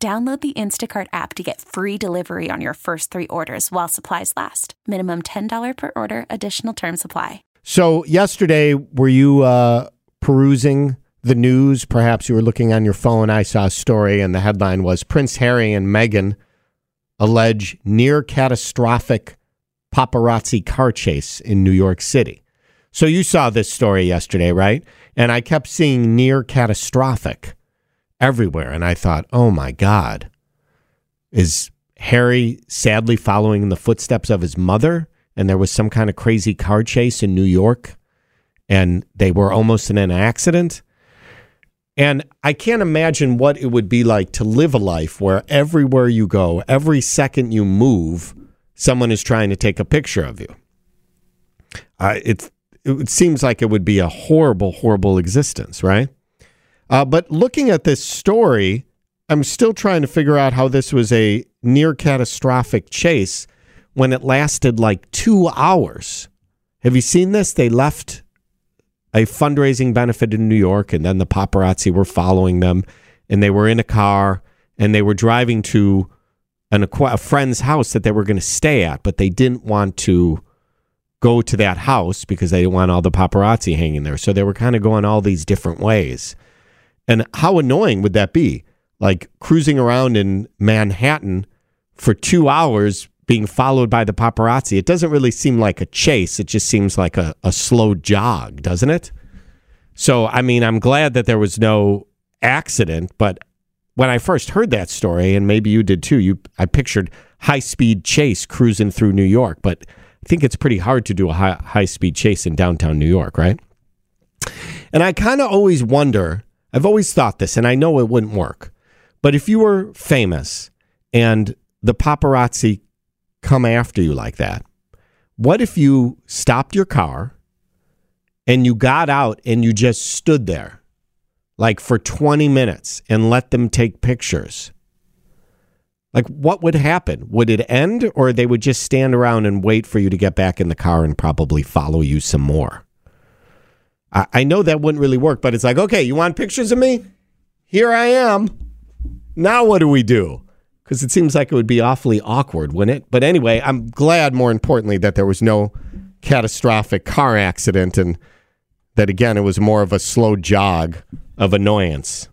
Download the Instacart app to get free delivery on your first three orders while supplies last. Minimum $10 per order, additional term supply. So, yesterday, were you uh, perusing the news? Perhaps you were looking on your phone. I saw a story, and the headline was Prince Harry and Meghan allege near catastrophic paparazzi car chase in New York City. So, you saw this story yesterday, right? And I kept seeing near catastrophic everywhere. And I thought, oh my God, is Harry sadly following in the footsteps of his mother? And there was some kind of crazy car chase in New York and they were almost in an accident. And I can't imagine what it would be like to live a life where everywhere you go, every second you move, someone is trying to take a picture of you. Uh, it, it seems like it would be a horrible, horrible existence, right? Uh, but looking at this story, I'm still trying to figure out how this was a near catastrophic chase when it lasted like two hours. Have you seen this? They left a fundraising benefit in New York, and then the paparazzi were following them, and they were in a car, and they were driving to an, a friend's house that they were going to stay at, but they didn't want to go to that house because they didn't want all the paparazzi hanging there. So they were kind of going all these different ways. And how annoying would that be? Like cruising around in Manhattan for two hours being followed by the paparazzi. It doesn't really seem like a chase. It just seems like a, a slow jog, doesn't it? So, I mean, I'm glad that there was no accident, but when I first heard that story, and maybe you did too, you I pictured high speed chase cruising through New York, but I think it's pretty hard to do a high, high speed chase in downtown New York, right? And I kind of always wonder I've always thought this, and I know it wouldn't work. But if you were famous and the paparazzi come after you like that, what if you stopped your car and you got out and you just stood there like for 20 minutes and let them take pictures? Like, what would happen? Would it end or they would just stand around and wait for you to get back in the car and probably follow you some more? I, I know that wouldn't really work, but it's like, okay, you want pictures of me? Here I am. Now what do we do? Because it seems like it would be awfully awkward, wouldn't it? But anyway, I'm glad, more importantly, that there was no catastrophic car accident and that, again, it was more of a slow jog of annoyance.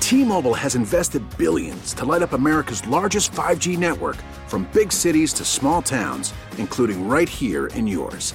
T Mobile has invested billions to light up America's largest 5G network from big cities to small towns, including right here in yours.